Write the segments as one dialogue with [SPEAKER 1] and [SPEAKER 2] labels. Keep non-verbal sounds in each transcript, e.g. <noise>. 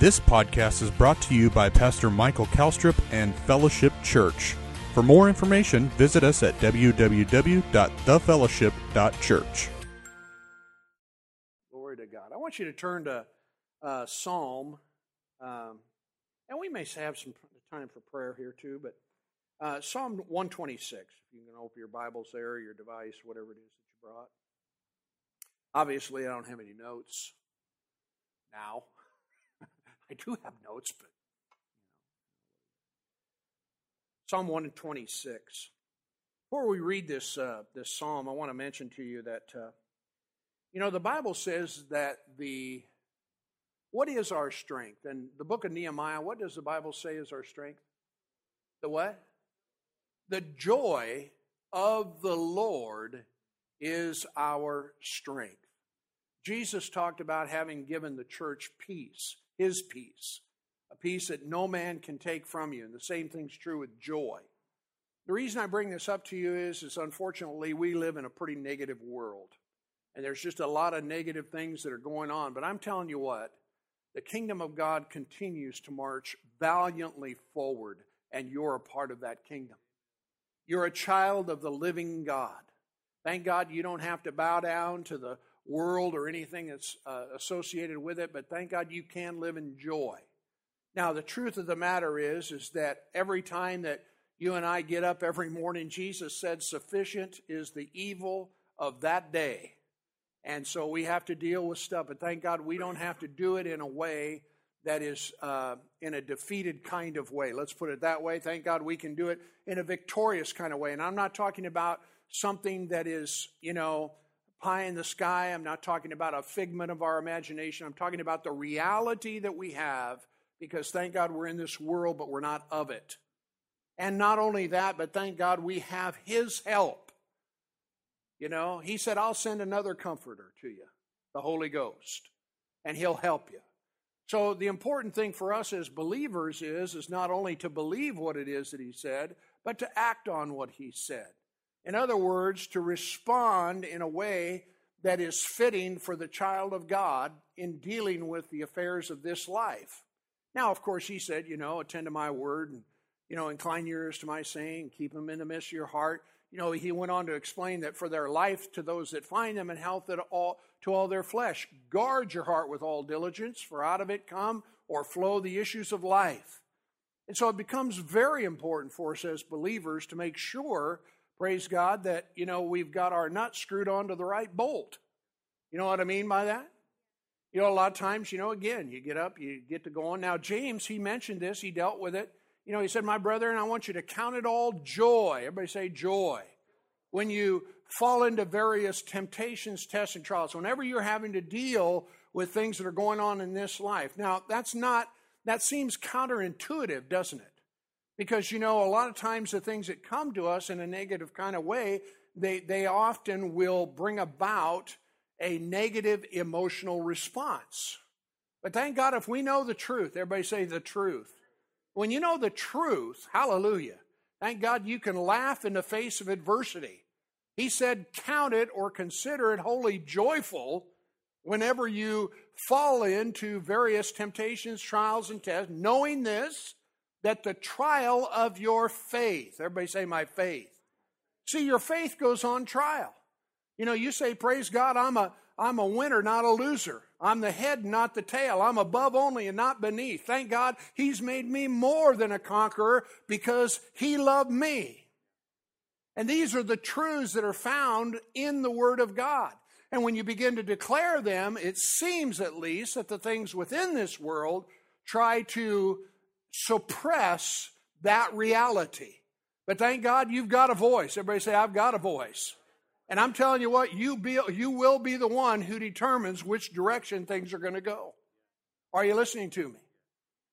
[SPEAKER 1] This podcast is brought to you by Pastor Michael Calstrip and Fellowship Church. For more information, visit us at www.thefellowship.church.
[SPEAKER 2] Glory to God. I want you to turn to uh, Psalm, um, and we may have some time for prayer here too, but uh, Psalm 126. If you can open your Bibles there, your device, whatever it is that you brought. Obviously, I don't have any notes now. I do have notes, but. Psalm 126. Before we read this uh, this psalm, I want to mention to you that uh, you know the Bible says that the what is our strength? And the book of Nehemiah, what does the Bible say is our strength? The what? The joy of the Lord is our strength. Jesus talked about having given the church peace his peace, a peace that no man can take from you. And the same thing's true with joy. The reason I bring this up to you is, is unfortunately we live in a pretty negative world. And there's just a lot of negative things that are going on. But I'm telling you what, the kingdom of God continues to march valiantly forward, and you're a part of that kingdom. You're a child of the living God. Thank God you don't have to bow down to the world or anything that's uh, associated with it, but thank God you can live in joy. Now, the truth of the matter is, is that every time that you and I get up every morning, Jesus said, Sufficient is the evil of that day. And so we have to deal with stuff, but thank God we don't have to do it in a way that is uh, in a defeated kind of way. Let's put it that way. Thank God we can do it in a victorious kind of way. And I'm not talking about something that is, you know, pie in the sky. I'm not talking about a figment of our imagination. I'm talking about the reality that we have because thank God we're in this world, but we're not of it. And not only that, but thank God we have His help. You know, He said, I'll send another comforter to you, the Holy Ghost, and He'll help you. So the important thing for us as believers is, is not only to believe what it is that He said, but to act on what He said. In other words, to respond in a way that is fitting for the child of God in dealing with the affairs of this life. Now, of course, he said, you know, attend to my word and, you know, incline your ears to my saying, keep them in the midst of your heart. You know, he went on to explain that for their life to those that find them and health all, to all their flesh, guard your heart with all diligence, for out of it come or flow the issues of life. And so it becomes very important for us as believers to make sure praise God, that, you know, we've got our nut screwed onto the right bolt. You know what I mean by that? You know, a lot of times, you know, again, you get up, you get to going. Now, James, he mentioned this, he dealt with it. You know, he said, My brethren, I want you to count it all joy. Everybody say joy. When you fall into various temptations, tests, and trials, whenever you're having to deal with things that are going on in this life. Now, that's not, that seems counterintuitive, doesn't it? Because, you know, a lot of times the things that come to us in a negative kind of way, they, they often will bring about a negative emotional response. But thank God if we know the truth, everybody say the truth. When you know the truth, hallelujah, thank God you can laugh in the face of adversity. He said, Count it or consider it wholly joyful whenever you fall into various temptations, trials, and tests, knowing this, that the trial of your faith, everybody say, my faith. See, your faith goes on trial. You know, you say, praise God, I'm a, I'm a winner, not a loser. I'm the head, not the tail. I'm above only and not beneath. Thank God He's made me more than a conqueror because He loved me. And these are the truths that are found in the Word of God. And when you begin to declare them, it seems at least that the things within this world try to suppress that reality. But thank God you've got a voice. Everybody say, I've got a voice. And I'm telling you what, you, be, you will be the one who determines which direction things are going to go. Are you listening to me?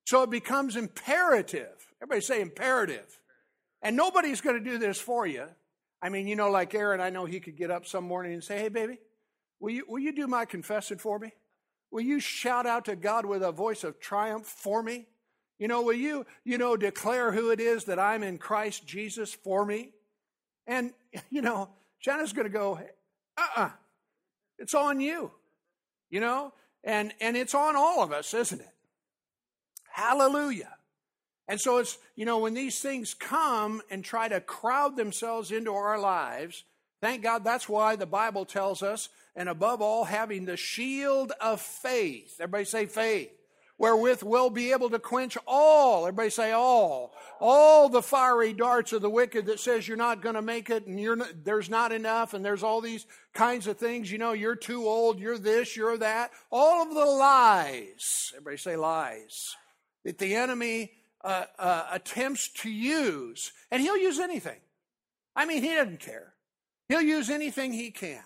[SPEAKER 2] So it becomes imperative. Everybody say imperative. And nobody's going to do this for you. I mean, you know, like Aaron, I know he could get up some morning and say, Hey, baby, will you, will you do my confession for me? Will you shout out to God with a voice of triumph for me? You know, will you, you know, declare who it is that I'm in Christ Jesus for me? And, <laughs> you know, Shanna's going to go, uh uh-uh, uh it's on you, you know, and, and it's on all of us, isn't it? Hallelujah. And so it's, you know, when these things come and try to crowd themselves into our lives, thank God that's why the Bible tells us, and above all, having the shield of faith. Everybody say faith. Wherewith we'll be able to quench all, everybody say all, all the fiery darts of the wicked that says you're not going to make it and you're not, there's not enough and there's all these kinds of things. You know, you're too old, you're this, you're that. All of the lies, everybody say lies, that the enemy uh, uh, attempts to use, and he'll use anything. I mean, he doesn't care. He'll use anything he can.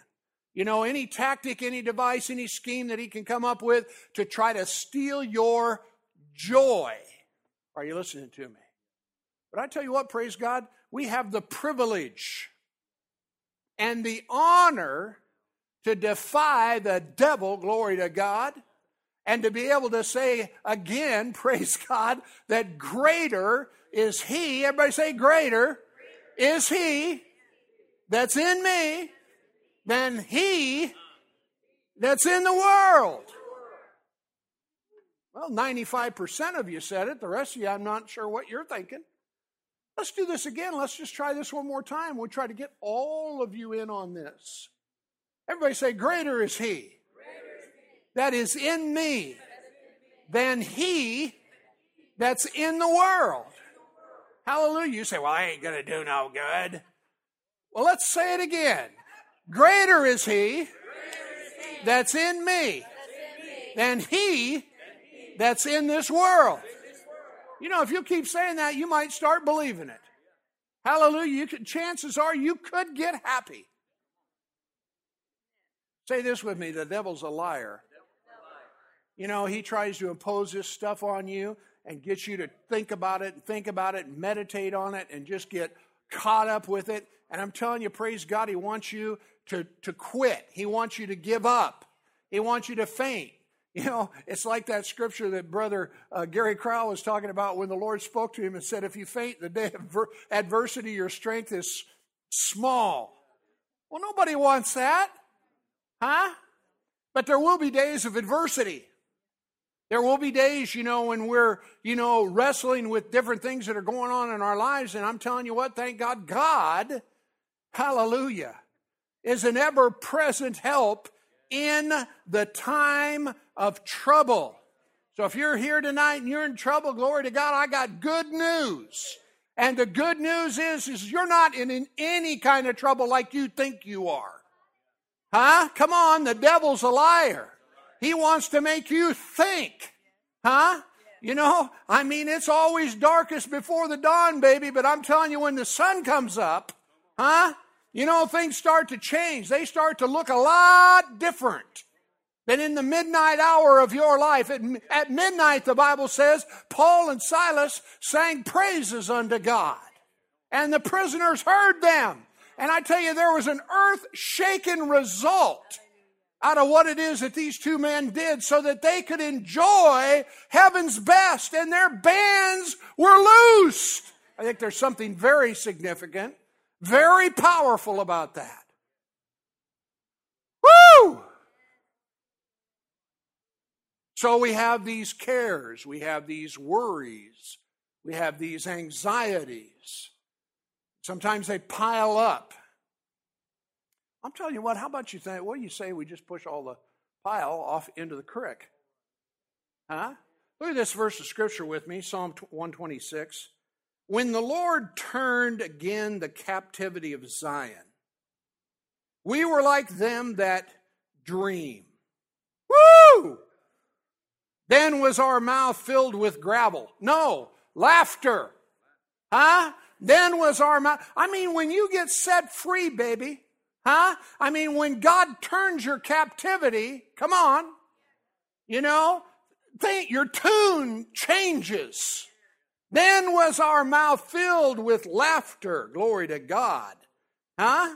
[SPEAKER 2] You know, any tactic, any device, any scheme that he can come up with to try to steal your joy. Are you listening to me? But I tell you what, praise God, we have the privilege and the honor to defy the devil, glory to God, and to be able to say again, <laughs> praise God, that greater is He, everybody say greater, is He that's in me than He that's in the world. Well, 95% of you said it. The rest of you, I'm not sure what you're thinking. Let's do this again. Let's just try this one more time. We'll try to get all of you in on this. Everybody say, Greater is He that is in me than he that's in the world. Hallelujah. You say, well, I ain't going to do no good. Well, let's say it again. Greater is he that's in me than he that's in this world. You know, if you keep saying that, you might start believing it. Hallelujah. You could, chances are you could get happy. Say this with me the devil's a liar. You know, he tries to impose this stuff on you and get you to think about it and think about it and meditate on it and just get caught up with it. And I'm telling you, praise God, he wants you to, to quit. He wants you to give up. He wants you to faint. <laughs> You know, it's like that scripture that Brother uh, Gary Crowell was talking about when the Lord spoke to him and said, If you faint the day of adversity, your strength is small. Well, nobody wants that, huh? But there will be days of adversity. There will be days, you know, when we're, you know, wrestling with different things that are going on in our lives. And I'm telling you what, thank God, God, hallelujah, is an ever present help in the time of trouble. So if you're here tonight and you're in trouble, glory to God, I got good news. And the good news is, is you're not in, in any kind of trouble like you think you are. Huh? Come on, the devil's a liar. He wants to make you think. Huh? You know, I mean, it's always darkest before the dawn, baby, but I'm telling you, when the sun comes up, huh? You know, things start to change. They start to look a lot different than in the midnight hour of your life. At, at midnight, the Bible says, Paul and Silas sang praises unto God, and the prisoners heard them. And I tell you, there was an earth shaking result out of what it is that these two men did so that they could enjoy heaven's best and their bands were loosed. I think there's something very significant, very powerful about that. Woo! So we have these cares, we have these worries, we have these anxieties. Sometimes they pile up. I'm telling you what, how about you think, what do you say we just push all the pile off into the creek? Huh? Look at this verse of scripture with me, Psalm 126. When the Lord turned again the captivity of Zion, we were like them that dream. Woo! Then was our mouth filled with gravel. No, laughter. Huh? Then was our mouth. I mean, when you get set free, baby, Huh? I mean, when God turns your captivity, come on, you know, think your tune changes. Then was our mouth filled with laughter, glory to God. Huh?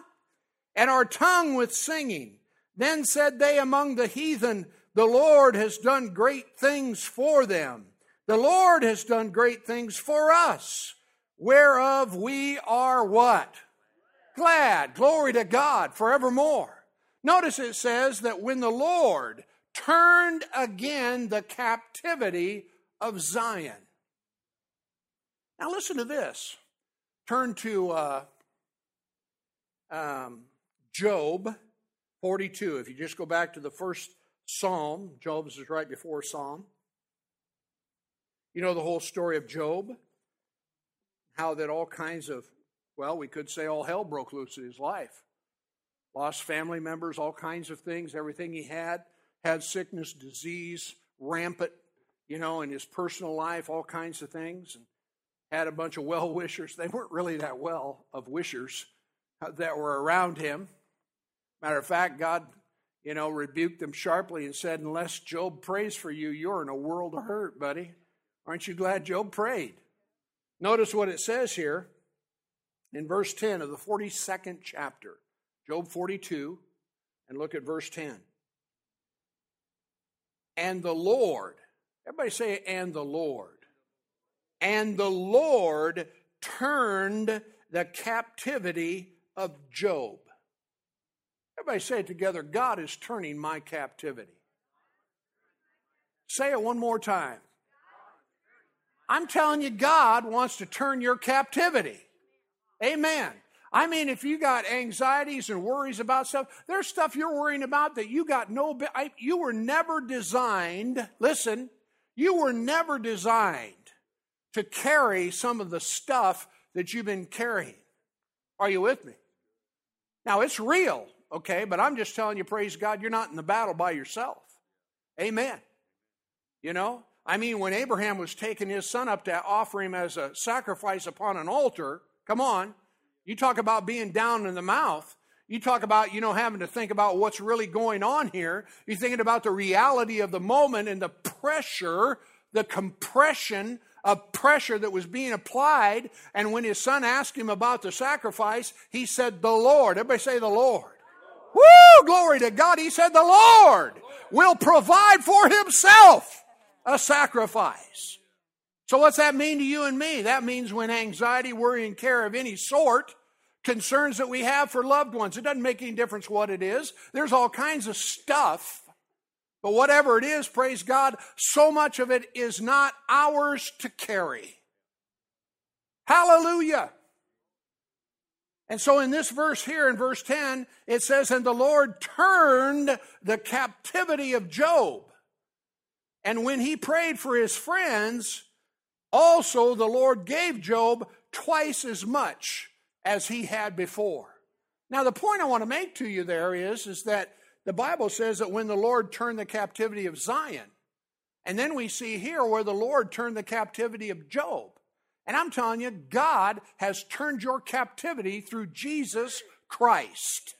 [SPEAKER 2] And our tongue with singing. Then said they among the heathen, The Lord has done great things for them. The Lord has done great things for us, whereof we are what? glad. Glory to God forevermore. Notice it says that when the Lord turned again the captivity of Zion. Now, listen to this. Turn to uh, um, Job 42. If you just go back to the first Psalm, Job's is right before Psalm. You know the whole story of Job? How that all kinds of, well, we could say all hell broke loose in his life. Lost family members, all kinds of things, everything he had, had sickness, disease, rampant, you know, in his personal life, all kinds of things. And had a bunch of well wishers. They weren't really that well of wishers that were around him. Matter of fact, God, you know, rebuked them sharply and said, Unless Job prays for you, you're in a world of hurt, buddy. Aren't you glad Job prayed? Notice what it says here in verse 10 of the 42nd chapter, Job 42, and look at verse 10. And the Lord, everybody say, and the Lord. And the Lord turned the captivity of Job. Everybody say it together God is turning my captivity. Say it one more time. I'm telling you, God wants to turn your captivity. Amen. I mean, if you got anxieties and worries about stuff, there's stuff you're worrying about that you got no, you were never designed, listen, you were never designed to carry some of the stuff that you've been carrying. Are you with me? Now, it's real, okay, but I'm just telling you, praise God, you're not in the battle by yourself. Amen. You know, I mean, when Abraham was taking his son up to offer him as a sacrifice upon an altar, come on, you talk about being down in the mouth. You talk about, you know, having to think about what's really going on here. You're thinking about the reality of the moment and the pressure, the compression of pressure that was being applied. And when his son asked him about the sacrifice, he said, The Lord. Everybody say, The Lord. Woo! Glory to God. He said, The Lord will provide for himself a sacrifice. So, what's that mean to you and me? That means when anxiety, worry, and care of any sort, concerns that we have for loved ones, it doesn't make any difference what it is. There's all kinds of stuff but whatever it is, praise God, so much of it is not ours to carry. Hallelujah. And so in this verse here, in verse 10, it says, And the Lord turned the captivity of Job. And when he prayed for his friends, also the Lord gave Job twice as much as he had before. Now, the point I want to make to you there is, is that the Bible says that when the Lord turned the captivity of Zion, and then we see here where the Lord turned the captivity of Job. And I'm telling you, God has turned your captivity through Jesus Christ.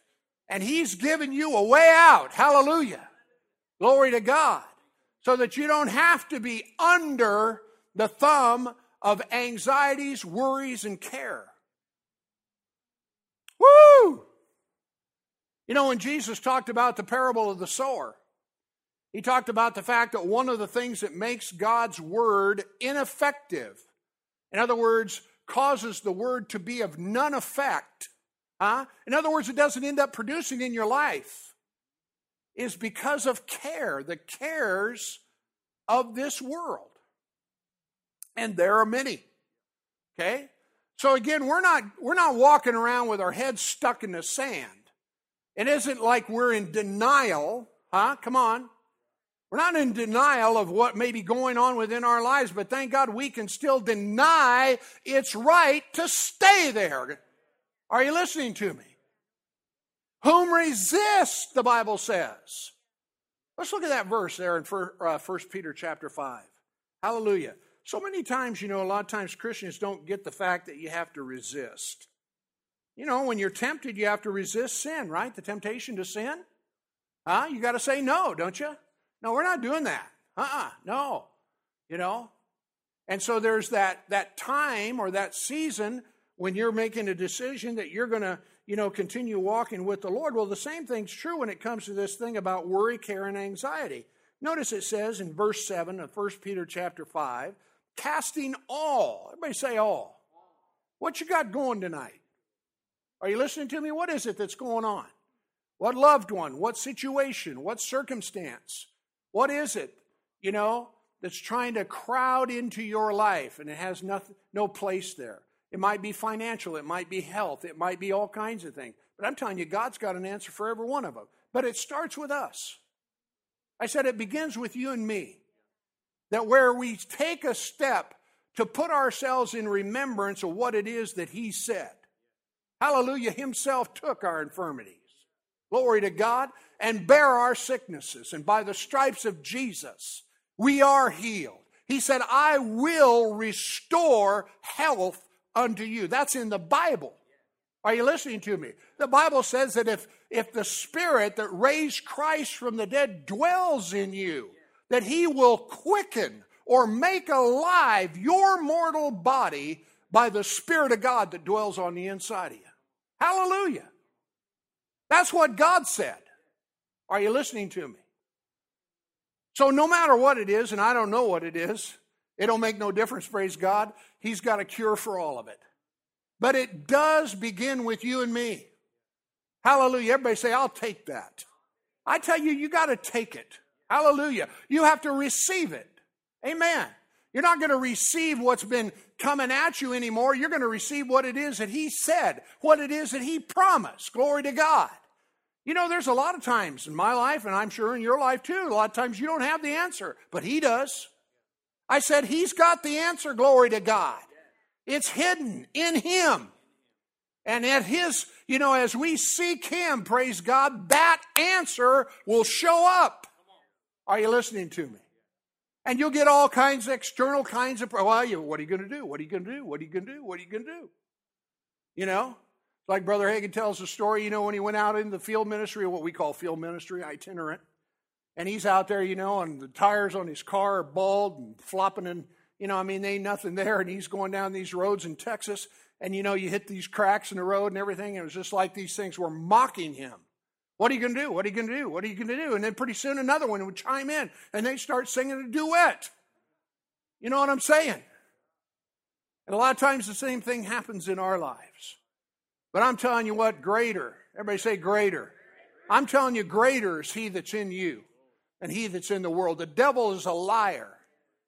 [SPEAKER 2] And He's given you a way out. Hallelujah. Glory to God. So that you don't have to be under the thumb of anxieties, worries, and care. Woo! You know, when Jesus talked about the parable of the sower, he talked about the fact that one of the things that makes God's word ineffective, in other words, causes the word to be of none effect, huh? in other words, it doesn't end up producing in your life, is because of care, the cares of this world. And there are many. Okay? So again, we're not we're not walking around with our heads stuck in the sand. It isn't like we're in denial, huh? Come on. We're not in denial of what may be going on within our lives, but thank God we can still deny its right to stay there. Are you listening to me? Whom resist, the Bible says. Let's look at that verse there in 1 uh, Peter chapter 5. Hallelujah. So many times, you know, a lot of times Christians don't get the fact that you have to resist. You know, when you're tempted, you have to resist sin, right? The temptation to sin. Huh? You got to say no, don't you? No, we're not doing that. Uh-uh, no. You know? And so there's that that time or that season when you're making a decision that you're going to, you know, continue walking with the Lord. Well, the same thing's true when it comes to this thing about worry, care, and anxiety. Notice it says in verse 7 of 1 Peter chapter 5, casting all. Everybody say all. What you got going tonight? Are you listening to me? What is it that's going on? What loved one? What situation? What circumstance? What is it, you know, that's trying to crowd into your life and it has nothing, no place there. It might be financial, it might be health, it might be all kinds of things. But I'm telling you, God's got an answer for every one of them. But it starts with us. I said it begins with you and me. That where we take a step to put ourselves in remembrance of what it is that He said. Hallelujah, Himself took our infirmities. Glory to God, and bear our sicknesses. And by the stripes of Jesus, we are healed. He said, I will restore health unto you. That's in the Bible. Are you listening to me? The Bible says that if, if the Spirit that raised Christ from the dead dwells in you, that He will quicken or make alive your mortal body by the Spirit of God that dwells on the inside of you. Hallelujah. That's what God said. Are you listening to me? So, no matter what it is, and I don't know what it is, it don't make no difference, praise God. He's got a cure for all of it. But it does begin with you and me. Hallelujah. Everybody say, I'll take that. I tell you, you got to take it. Hallelujah. You have to receive it. Amen. You're not going to receive what's been coming at you anymore. You're going to receive what it is that He said, what it is that He promised. Glory to God. You know, there's a lot of times in my life, and I'm sure in your life too, a lot of times you don't have the answer, but He does. I said, He's got the answer, glory to God. It's hidden in Him. And at His, you know, as we seek Him, praise God, that answer will show up. Are you listening to me? And you'll get all kinds of external kinds of, oh, well, you, what are you going to do? What are you going to do? What are you going to do? What are you going to do? You know, like Brother Hagin tells the story, you know, when he went out in the field ministry, what we call field ministry, itinerant, and he's out there, you know, and the tires on his car are bald and flopping and you know, I mean, they ain't nothing there, and he's going down these roads in Texas, and you know, you hit these cracks in the road and everything, and it was just like these things were mocking him. What are you going to do? What are you going to do? What are you going to do? And then pretty soon another one would chime in, and they start singing a duet. You know what I'm saying? And a lot of times the same thing happens in our lives. But I'm telling you what, greater. Everybody say greater. I'm telling you, greater is he that's in you and he that's in the world. The devil is a liar.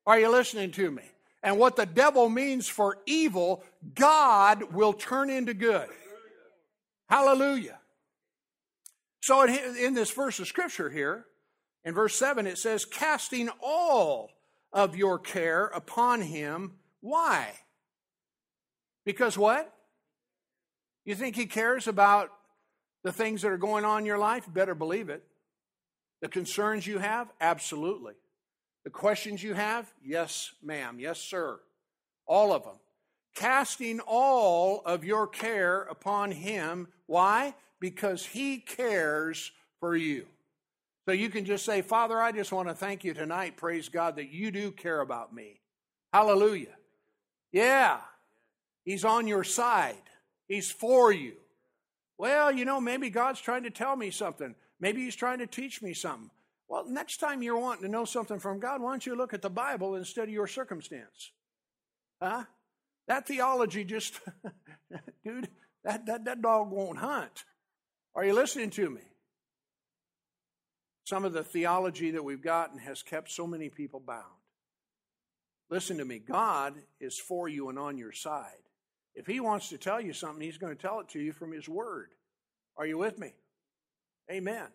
[SPEAKER 2] Are you listening to me? And what the devil means for evil, God will turn into good. Hallelujah. So, in this verse of scripture here, in verse 7, it says, casting all of your care upon him. Why? Because what? You think he cares about the things that are going on in your life? Better believe it. The concerns you have? Absolutely. The questions you have? Yes, ma'am. Yes, sir. All of them. Casting all of your care upon Him. Why? Because He cares for you. So you can just say, Father, I just want to thank you tonight, praise God, that you do care about me. Hallelujah. Yeah, He's on your side, He's for you. Well, you know, maybe God's trying to tell me something. Maybe He's trying to teach me something. Well, next time you're wanting to know something from God, why don't you look at the Bible instead of your circumstance? Huh? That theology just, <laughs> dude, that, that, that dog won't hunt. Are you listening to me? Some of the theology that we've gotten has kept so many people bound. Listen to me. God is for you and on your side. If He wants to tell you something, He's going to tell it to you from His Word. Are you with me? Amen.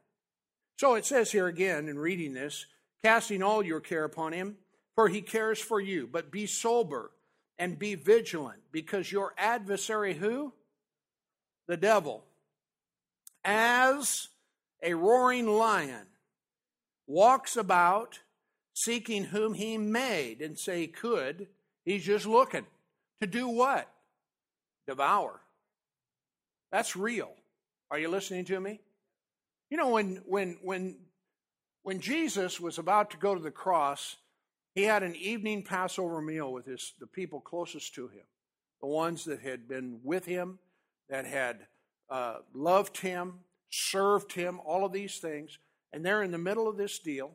[SPEAKER 2] So it says here again in reading this, casting all your care upon him, for he cares for you. But be sober and be vigilant, because your adversary, who? The devil, as a roaring lion, walks about seeking whom he may, and say could. He's just looking. To do what? Devour. That's real. Are you listening to me? You know, when, when, when, when Jesus was about to go to the cross, he had an evening Passover meal with his, the people closest to him, the ones that had been with him, that had uh, loved him, served him, all of these things. And they're in the middle of this deal,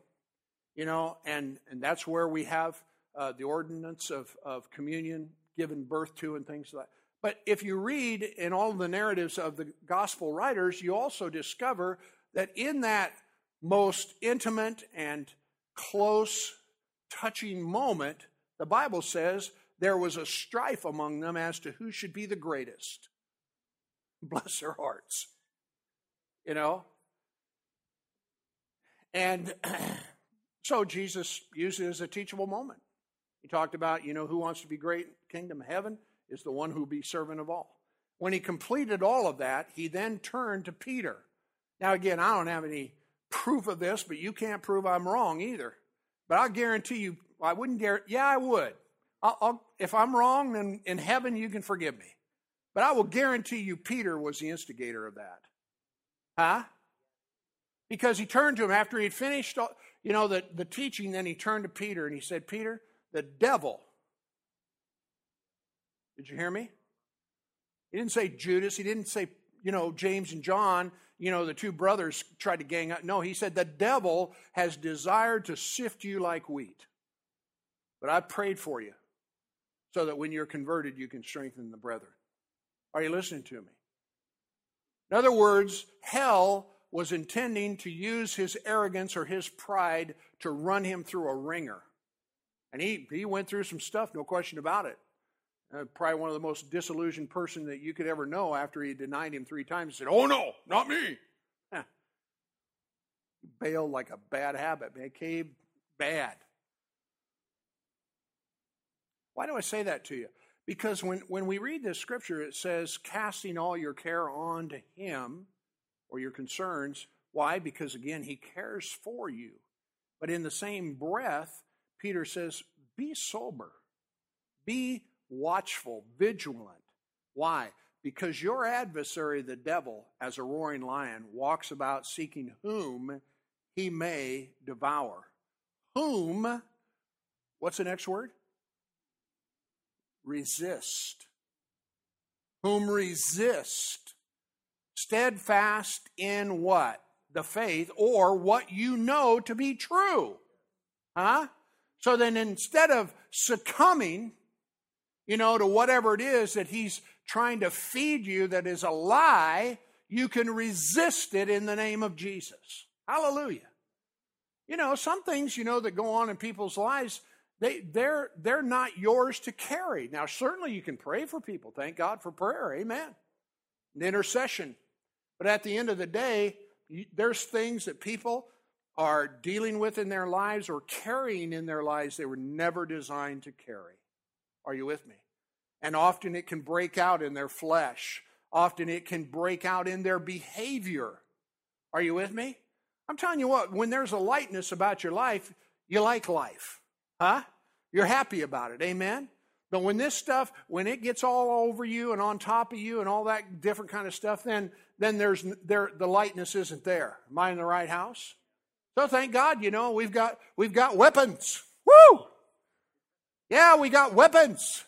[SPEAKER 2] you know, and, and that's where we have uh, the ordinance of, of communion given birth to and things like that. But if you read in all the narratives of the gospel writers, you also discover that in that most intimate and close touching moment, the Bible says there was a strife among them as to who should be the greatest. <laughs> Bless their hearts. You know? And <clears throat> so Jesus used it as a teachable moment. He talked about, you know, who wants to be great in kingdom of heaven is the one who will be servant of all. When he completed all of that, he then turned to Peter. Now, again, I don't have any proof of this, but you can't prove I'm wrong either. But I guarantee you, I wouldn't guarantee, yeah, I would. I'll, I'll, if I'm wrong, then in heaven you can forgive me. But I will guarantee you, Peter was the instigator of that. Huh? Because he turned to him after he'd finished, you know, the, the teaching, then he turned to Peter and he said, Peter, the devil. Did you hear me? He didn't say Judas. He didn't say, you know, James and John, you know, the two brothers tried to gang up. No, he said, the devil has desired to sift you like wheat. But I prayed for you so that when you're converted, you can strengthen the brethren. Are you listening to me? In other words, hell was intending to use his arrogance or his pride to run him through a wringer. And he, he went through some stuff, no question about it. Uh, probably one of the most disillusioned person that you could ever know after he denied him three times. He said, Oh no, not me. Bailed like a bad habit, man. Caved bad. Why do I say that to you? Because when, when we read this scripture, it says, casting all your care on to him or your concerns. Why? Because again, he cares for you. But in the same breath, Peter says, be sober, be watchful, vigilant. Why? Because your adversary, the devil, as a roaring lion, walks about seeking whom he may devour. Whom, what's the next word? Resist. Whom resist. Steadfast in what? The faith or what you know to be true. Huh? So then instead of succumbing, you know, to whatever it is that he's trying to feed you that is a lie, you can resist it in the name of Jesus. Hallelujah. You know, some things, you know, that go on in people's lives, they, they're, they're not yours to carry. Now, certainly you can pray for people. Thank God for prayer. Amen. And intercession. But at the end of the day, there's things that people are dealing with in their lives or carrying in their lives they were never designed to carry. Are you with me? And often it can break out in their flesh. Often it can break out in their behavior. Are you with me? I'm telling you what, when there's a lightness about your life, you like life. Huh? You're happy about it. Amen? But when this stuff, when it gets all over you and on top of you and all that different kind of stuff, then then there's there the lightness isn't there. Am I in the right house? So thank God, you know, we've got we've got weapons. Woo! Yeah, we got weapons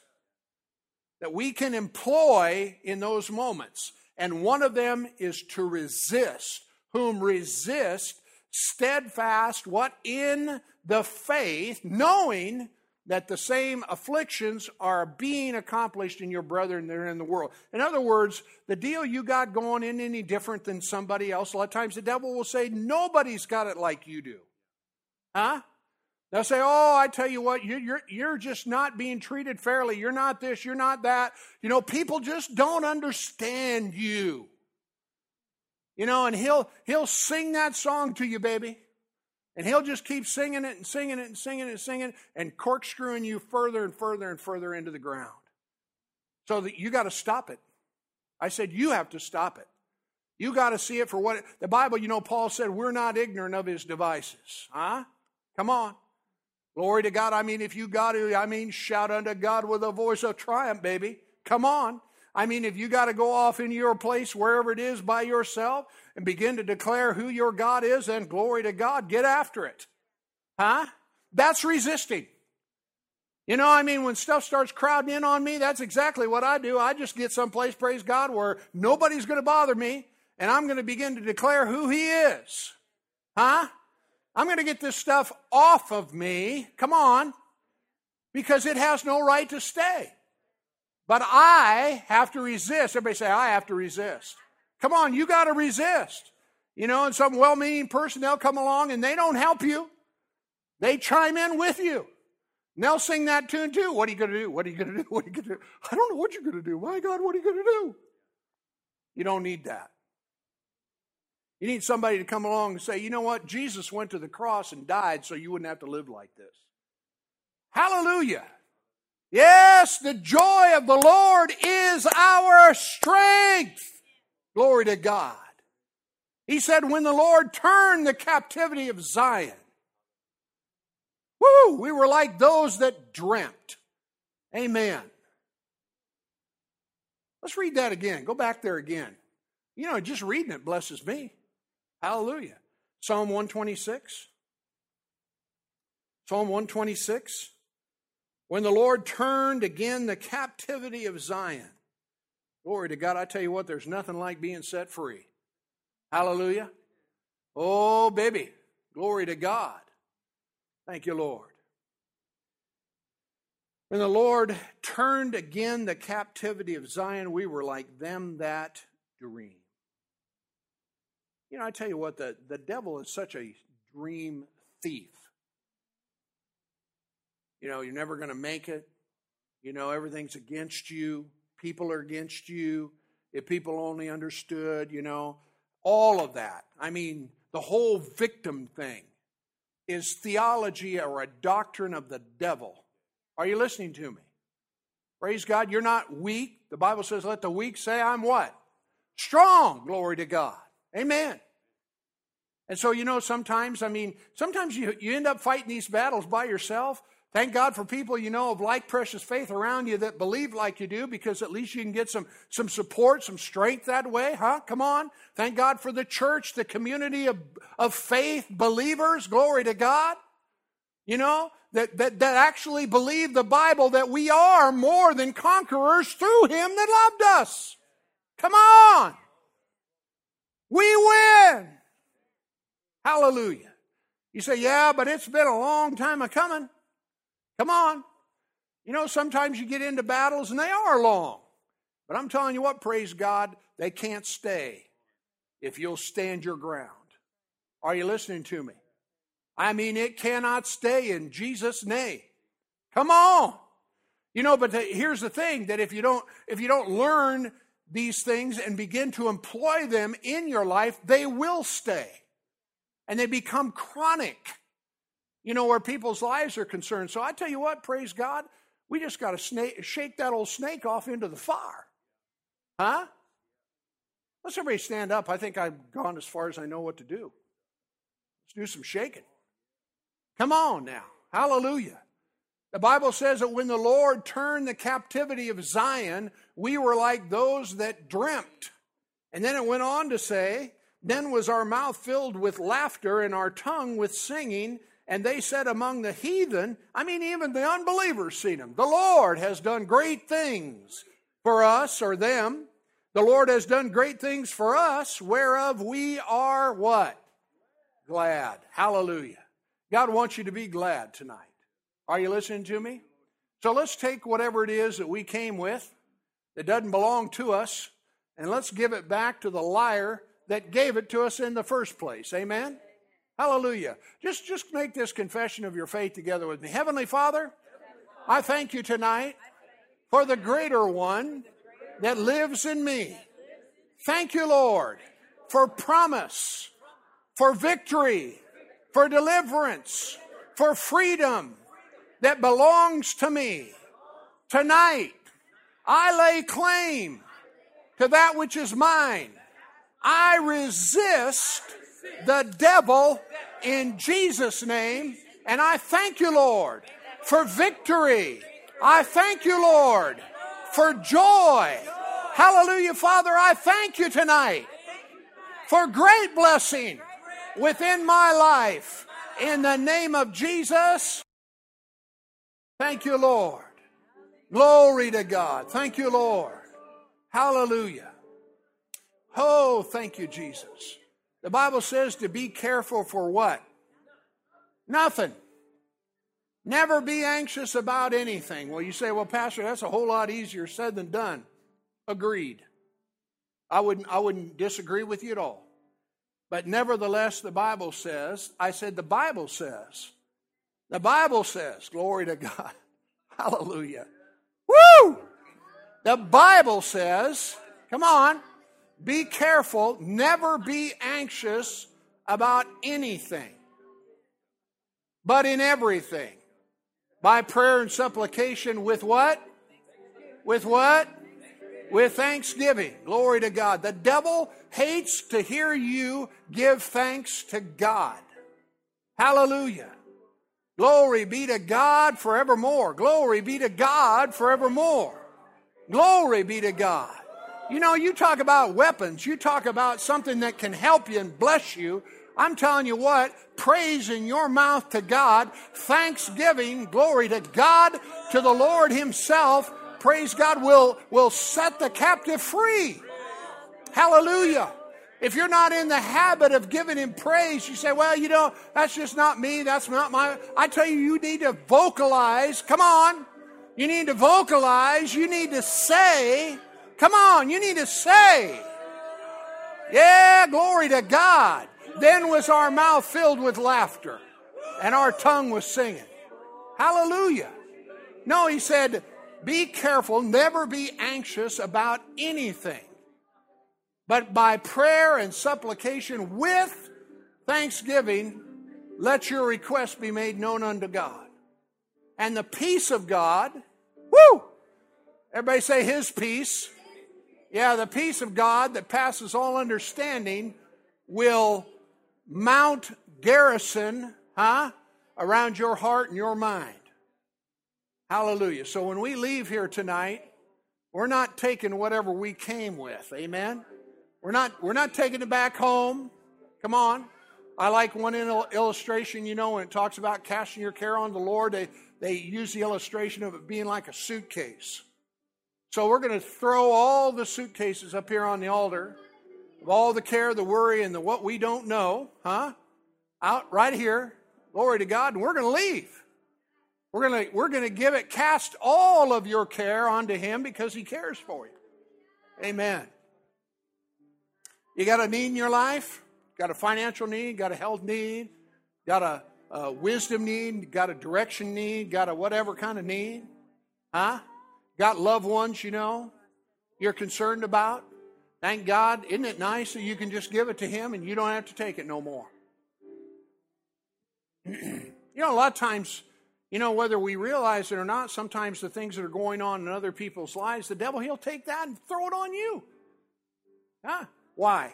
[SPEAKER 2] that we can employ in those moments. And one of them is to resist. Whom resist steadfast, what? In the faith, knowing that the same afflictions are being accomplished in your brethren that are in the world. In other words, the deal you got going in any different than somebody else. A lot of times the devil will say, nobody's got it like you do. Huh? They'll say, Oh, I tell you what, you're, you're, you're just not being treated fairly. You're not this, you're not that. You know, people just don't understand you. You know, and he'll he'll sing that song to you, baby. And he'll just keep singing it and singing it and singing it and singing it and corkscrewing you further and further and further into the ground. So that you got to stop it. I said, you have to stop it. You got to see it for what it, the Bible, you know, Paul said, we're not ignorant of his devices. Huh? Come on. Glory to God. I mean, if you got to, I mean, shout unto God with a voice of triumph, baby. Come on. I mean, if you got to go off in your place, wherever it is, by yourself and begin to declare who your God is, and glory to God, get after it. Huh? That's resisting. You know, I mean, when stuff starts crowding in on me, that's exactly what I do. I just get someplace, praise God, where nobody's going to bother me, and I'm going to begin to declare who He is. Huh? I'm going to get this stuff off of me. Come on. Because it has no right to stay. But I have to resist. Everybody say, I have to resist. Come on, you got to resist. You know, and some well meaning person, they'll come along and they don't help you. They chime in with you. And they'll sing that tune too. What are you going to do? What are you going to do? What are you going to do? I don't know what you're going to do. My God, what are you going to do? You don't need that. You need somebody to come along and say, you know what? Jesus went to the cross and died so you wouldn't have to live like this. Hallelujah. Yes, the joy of the Lord is our strength. Glory to God. He said, when the Lord turned the captivity of Zion, woo, we were like those that dreamt. Amen. Let's read that again. Go back there again. You know, just reading it blesses me. Hallelujah. Psalm 126. Psalm 126. When the Lord turned again the captivity of Zion. Glory to God. I tell you what, there's nothing like being set free. Hallelujah. Oh, baby. Glory to God. Thank you, Lord. When the Lord turned again the captivity of Zion, we were like them that dream. You know, I tell you what, the, the devil is such a dream thief. You know, you're never going to make it. You know, everything's against you. People are against you. If people only understood, you know, all of that. I mean, the whole victim thing is theology or a doctrine of the devil. Are you listening to me? Praise God. You're not weak. The Bible says, let the weak say, I'm what? Strong. Glory to God. Amen. And so, you know, sometimes, I mean, sometimes you, you end up fighting these battles by yourself. Thank God for people you know of like precious faith around you that believe like you do because at least you can get some, some support, some strength that way, huh? Come on. Thank God for the church, the community of, of faith believers. Glory to God. You know, that, that, that actually believe the Bible that we are more than conquerors through Him that loved us. Come on. We win. Hallelujah. You say, yeah, but it's been a long time of coming. Come on. You know, sometimes you get into battles and they are long. But I'm telling you what, praise God, they can't stay if you'll stand your ground. Are you listening to me? I mean, it cannot stay in Jesus' name. Come on. You know, but the, here's the thing that if you don't if you don't learn these things and begin to employ them in your life, they will stay. And they become chronic you know, where people's lives are concerned. So I tell you what, praise God, we just got to shake that old snake off into the fire. Huh? Let's everybody stand up. I think I've gone as far as I know what to do. Let's do some shaking. Come on now. Hallelujah. The Bible says that when the Lord turned the captivity of Zion, we were like those that dreamt. And then it went on to say, Then was our mouth filled with laughter and our tongue with singing. And they said among the heathen, I mean, even the unbelievers seen him. The Lord has done great things for us or them. The Lord has done great things for us, whereof we are what? Glad. Hallelujah. God wants you to be glad tonight. Are you listening to me? So let's take whatever it is that we came with that doesn't belong to us, and let's give it back to the liar that gave it to us in the first place. Amen? Hallelujah. Just, just make this confession of your faith together with me. Heavenly Father, I thank you tonight for the greater one that lives in me. Thank you, Lord, for promise, for victory, for deliverance, for freedom that belongs to me. Tonight, I lay claim to that which is mine. I resist the devil in Jesus' name. And I thank you, Lord, for victory. I thank you, Lord, for joy. Hallelujah, Father. I thank you tonight for great blessing within my life. In the name of Jesus. Thank you, Lord. Glory to God. Thank you, Lord. Hallelujah. Oh, thank you, Jesus. The Bible says to be careful for what? Nothing. Never be anxious about anything. Well, you say, well, Pastor, that's a whole lot easier said than done. Agreed. I wouldn't, I wouldn't disagree with you at all. But nevertheless, the Bible says, I said, the Bible says The Bible says, glory to God. <laughs> Hallelujah. Woo! The Bible says, come on, be careful, never be anxious about anything, but in everything. By prayer and supplication with what? With what? With thanksgiving. Glory to God. The devil hates to hear you give thanks to God. Hallelujah. Glory be to God forevermore. Glory be to God forevermore. Glory be to God. You know, you talk about weapons, you talk about something that can help you and bless you. I'm telling you what, praise in your mouth to God, thanksgiving, glory to God, to the Lord Himself, praise God, will, will set the captive free. Hallelujah. If you're not in the habit of giving him praise, you say, well, you know, that's just not me. That's not my. I tell you, you need to vocalize. Come on. You need to vocalize. You need to say. Come on. You need to say. Yeah, glory to God. Then was our mouth filled with laughter and our tongue was singing. Hallelujah. No, he said, be careful, never be anxious about anything but by prayer and supplication with thanksgiving, let your requests be made known unto God. And the peace of God, whoo! Everybody say his peace. Yeah, the peace of God that passes all understanding will mount garrison, huh? Around your heart and your mind. Hallelujah. So when we leave here tonight, we're not taking whatever we came with. Amen. We're not, we're not taking it back home. Come on. I like one illustration, you know, when it talks about casting your care on the Lord, they, they use the illustration of it being like a suitcase. So we're going to throw all the suitcases up here on the altar of all the care, the worry, and the what we don't know, huh? Out right here. Glory to God. And we're going to leave. We're going to, we're going to give it, cast all of your care onto Him because He cares for you. Amen. You got a need in your life? Got a financial need? Got a health need? Got a, a wisdom need? Got a direction need? Got a whatever kind of need? Huh? Got loved ones, you know, you're concerned about? Thank God. Isn't it nice that you can just give it to Him and you don't have to take it no more? <clears throat> you know, a lot of times, you know, whether we realize it or not, sometimes the things that are going on in other people's lives, the devil, he'll take that and throw it on you. Huh? Why?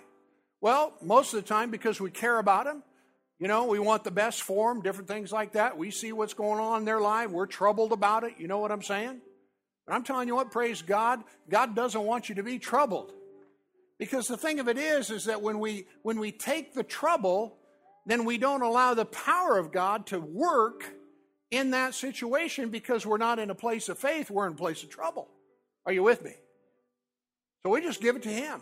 [SPEAKER 2] Well, most of the time because we care about them. You know, we want the best for them, different things like that. We see what's going on in their life. We're troubled about it. You know what I'm saying? But I'm telling you what, praise God, God doesn't want you to be troubled. Because the thing of it is, is that when we when we take the trouble, then we don't allow the power of God to work in that situation because we're not in a place of faith, we're in a place of trouble. Are you with me? So we just give it to Him.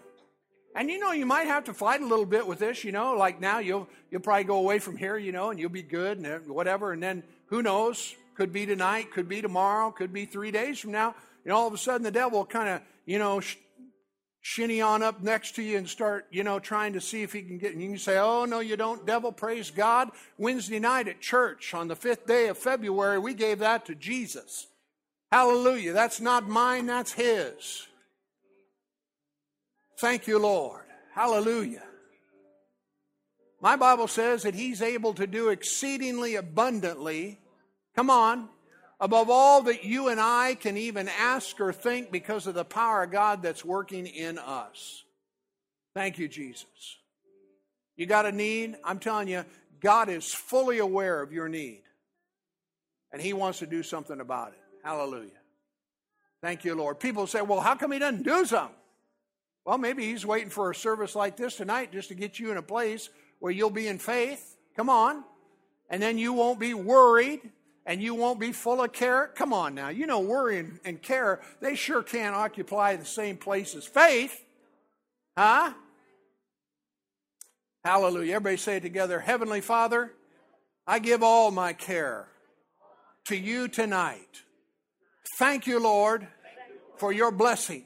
[SPEAKER 2] And you know, you might have to fight a little bit with this, you know, like now you'll you'll probably go away from here, you know, and you'll be good and whatever, and then who knows? Could be tonight, could be tomorrow, could be three days from now. And all of a sudden the devil kind of, you know, sh- shinny on up next to you and start, you know, trying to see if he can get. And you can say, "Oh no, you don't, devil." Praise God. Wednesday night at church on the fifth day of February, we gave that to Jesus. Hallelujah. That's not mine. That's His. Thank you, Lord. Hallelujah. My Bible says that He's able to do exceedingly abundantly, come on, above all that you and I can even ask or think because of the power of God that's working in us. Thank you, Jesus. You got a need? I'm telling you, God is fully aware of your need. And He wants to do something about it. Hallelujah. Thank you, Lord. People say, well, how come He doesn't do something? Well, maybe he's waiting for a service like this tonight just to get you in a place where you'll be in faith. Come on. And then you won't be worried and you won't be full of care. Come on now. You know, worry and, and care, they sure can't occupy the same place as faith. Huh? Hallelujah. Everybody say it together. Heavenly Father, I give all my care to you tonight. Thank you, Lord, for your blessing.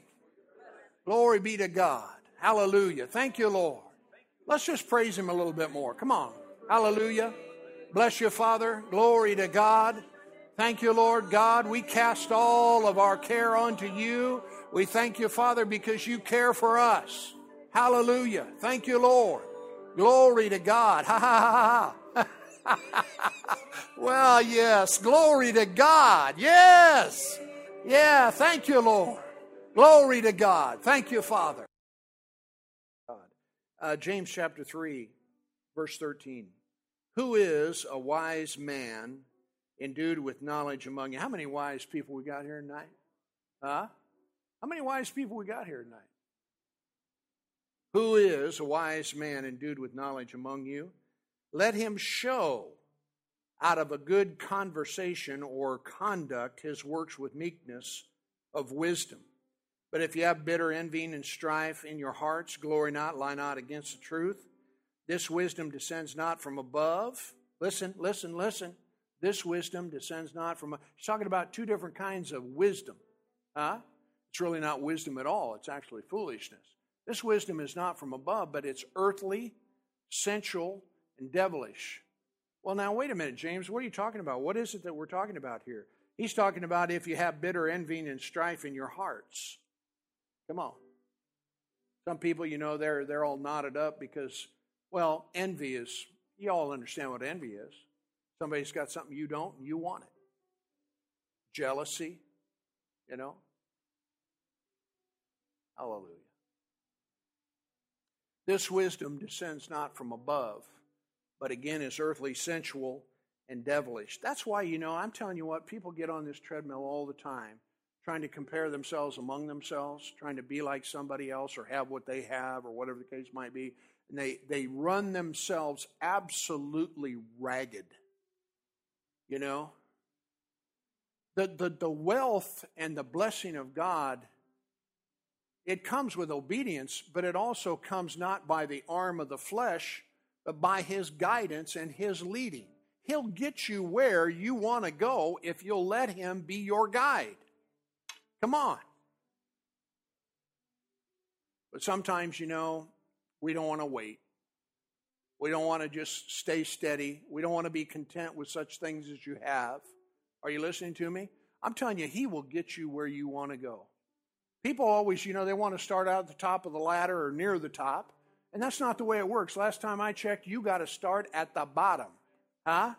[SPEAKER 2] Glory be to God. Hallelujah. Thank you, Lord. Let's just praise Him a little bit more. Come on. Hallelujah. Bless you, Father. Glory to God. Thank you, Lord God. We cast all of our care onto you. We thank you, Father, because you care for us. Hallelujah. Thank you, Lord. Glory to God. <laughs> Ha ha ha ha. <laughs> well, yes. Glory to God. Yes. Yeah. Thank you, Lord. Glory to God. Thank you, Father. Uh, James chapter 3, verse 13. Who is a wise man endued with knowledge among you? How many wise people we got here tonight? Huh? How many wise people we got here tonight? Who is a wise man endued with knowledge among you? Let him show out of a good conversation or conduct his works with meekness of wisdom. But if you have bitter envying and strife in your hearts, glory not, lie not against the truth. This wisdom descends not from above. Listen, listen, listen. This wisdom descends not from. He's talking about two different kinds of wisdom. Huh? It's really not wisdom at all, it's actually foolishness. This wisdom is not from above, but it's earthly, sensual, and devilish. Well, now, wait a minute, James. What are you talking about? What is it that we're talking about here? He's talking about if you have bitter envying and strife in your hearts. Come on. Some people, you know, they're they're all knotted up because, well, envy is. You all understand what envy is. Somebody's got something you don't, and you want it. Jealousy, you know. Hallelujah. This wisdom descends not from above, but again is earthly, sensual, and devilish. That's why, you know, I'm telling you what, people get on this treadmill all the time trying to compare themselves among themselves, trying to be like somebody else or have what they have or whatever the case might be. And they, they run themselves absolutely ragged. You know? The, the, the wealth and the blessing of God, it comes with obedience, but it also comes not by the arm of the flesh, but by His guidance and His leading. He'll get you where you want to go if you'll let Him be your guide. Come on. But sometimes, you know, we don't want to wait. We don't want to just stay steady. We don't want to be content with such things as you have. Are you listening to me? I'm telling you, He will get you where you want to go. People always, you know, they want to start out at the top of the ladder or near the top. And that's not the way it works. Last time I checked, you got to start at the bottom. Huh?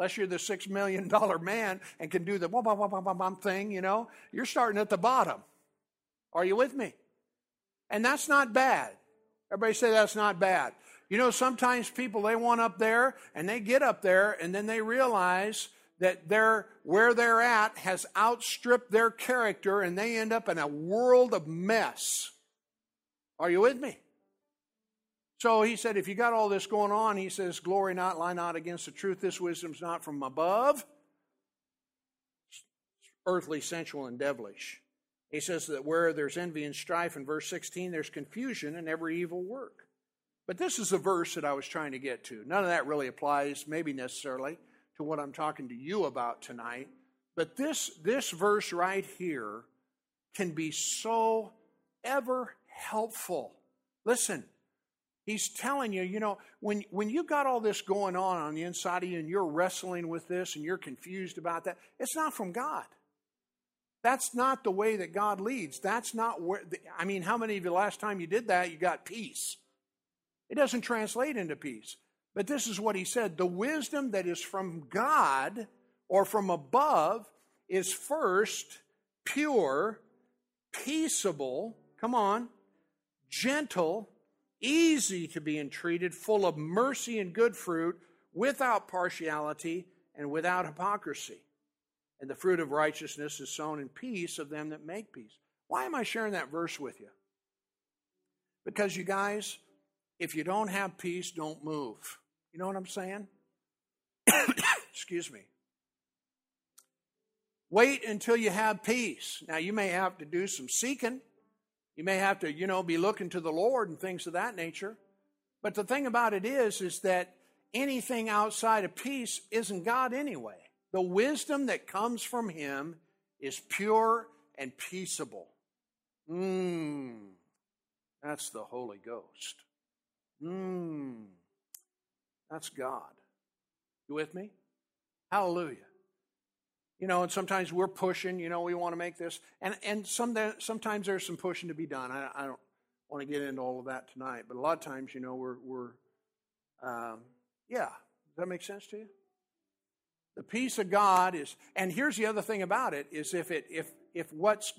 [SPEAKER 2] unless you're the six million dollar man and can do the bum, bum, bum, bum thing, you know, you're starting at the bottom. Are you with me? And that's not bad. Everybody say that's not bad. You know, sometimes people they want up there and they get up there and then they realize that they're where they're at has outstripped their character and they end up in a world of mess. Are you with me? So he said, if you got all this going on, he says, glory not, lie not against the truth. This wisdom's not from above, earthly, sensual, and devilish. He says that where there's envy and strife in verse 16, there's confusion and every evil work. But this is the verse that I was trying to get to. None of that really applies, maybe necessarily, to what I'm talking to you about tonight. But this, this verse right here can be so ever helpful. Listen, He's telling you, you know, when, when you got all this going on on the inside of you and you're wrestling with this and you're confused about that, it's not from God. That's not the way that God leads. That's not where, I mean, how many of you last time you did that, you got peace? It doesn't translate into peace. But this is what he said the wisdom that is from God or from above is first pure, peaceable, come on, gentle, easy to be entreated, full of mercy and good fruit, without partiality and without hypocrisy. And the fruit of righteousness is sown in peace of them that make peace. Why am I sharing that verse with you? Because you guys, if you don't have peace, don't move. You know what I'm saying? <coughs> Excuse me. Wait until you have peace. Now, you may have to do some seeking. You may have to, you know, be looking to the Lord and things of that nature. But the thing about it is, is that anything outside of peace isn't God anyway. The wisdom that comes from Him is pure and peaceable. Mmm. That's the Holy Ghost. Mmm. That's God. You with me? Hallelujah. You know, and sometimes we're pushing, you know, we want to make this. And, and some, sometimes there's some pushing to be done. I, I don't want to get into all of that tonight, but a lot of times, you know, we're, we're um, yeah. Does that make sense to you? The peace of God is, and here's the other thing about it is if it if if what's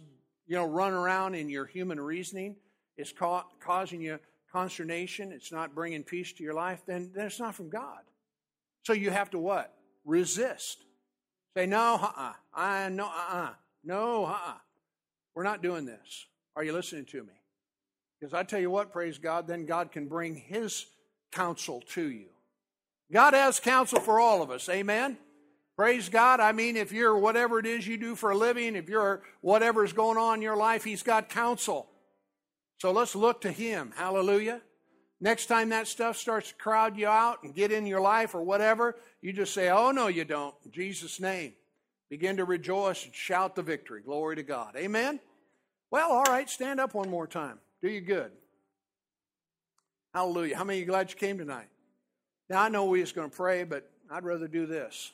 [SPEAKER 2] you know run around in your human reasoning is ca- causing you consternation, it's not bringing peace to your life, then, then it's not from God. So you have to what? Resist. Say no, uh-uh. I no, uh-uh. No, uh-uh. We're not doing this. Are you listening to me? Because I tell you what, praise God, then God can bring His counsel to you. God has counsel for all of us. Amen. Praise God. I mean, if you're whatever it is you do for a living, if you're whatever's going on in your life, He's got counsel. So let's look to Him. Hallelujah. Next time that stuff starts to crowd you out and get in your life or whatever, you just say, Oh, no, you don't. In Jesus' name. Begin to rejoice and shout the victory. Glory to God. Amen. Well, all right, stand up one more time. Do you good. Hallelujah. How many of you glad you came tonight? Now, I know we was going to pray, but I'd rather do this.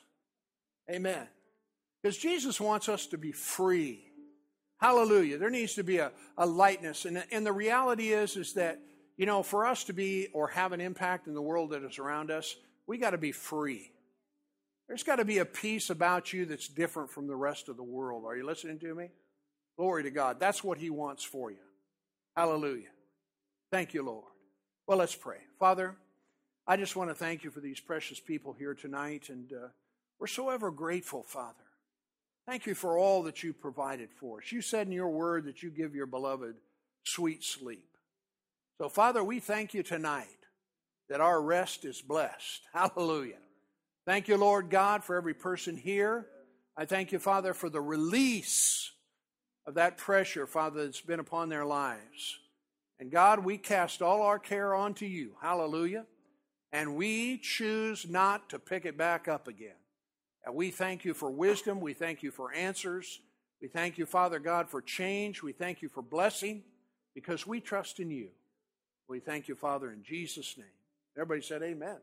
[SPEAKER 2] Amen. Because Jesus wants us to be free. Hallelujah. There needs to be a, a lightness. And, and the reality is, is that, you know, for us to be or have an impact in the world that is around us, we got to be free. There's got to be a peace about you that's different from the rest of the world. Are you listening to me? Glory to God. That's what He wants for you. Hallelujah. Thank you, Lord. Well, let's pray. Father, I just want to thank you for these precious people here tonight, and uh, we're so ever grateful, Father. Thank you for all that you provided for us. You said in your word that you give your beloved sweet sleep. So, Father, we thank you tonight that our rest is blessed. <laughs> Hallelujah. Thank you, Lord God, for every person here. I thank you, Father, for the release of that pressure, Father, that's been upon their lives. And God, we cast all our care onto you. Hallelujah. And we choose not to pick it back up again. And we thank you for wisdom. We thank you for answers. We thank you, Father God, for change. We thank you for blessing because we trust in you. We thank you, Father, in Jesus' name. Everybody said, Amen.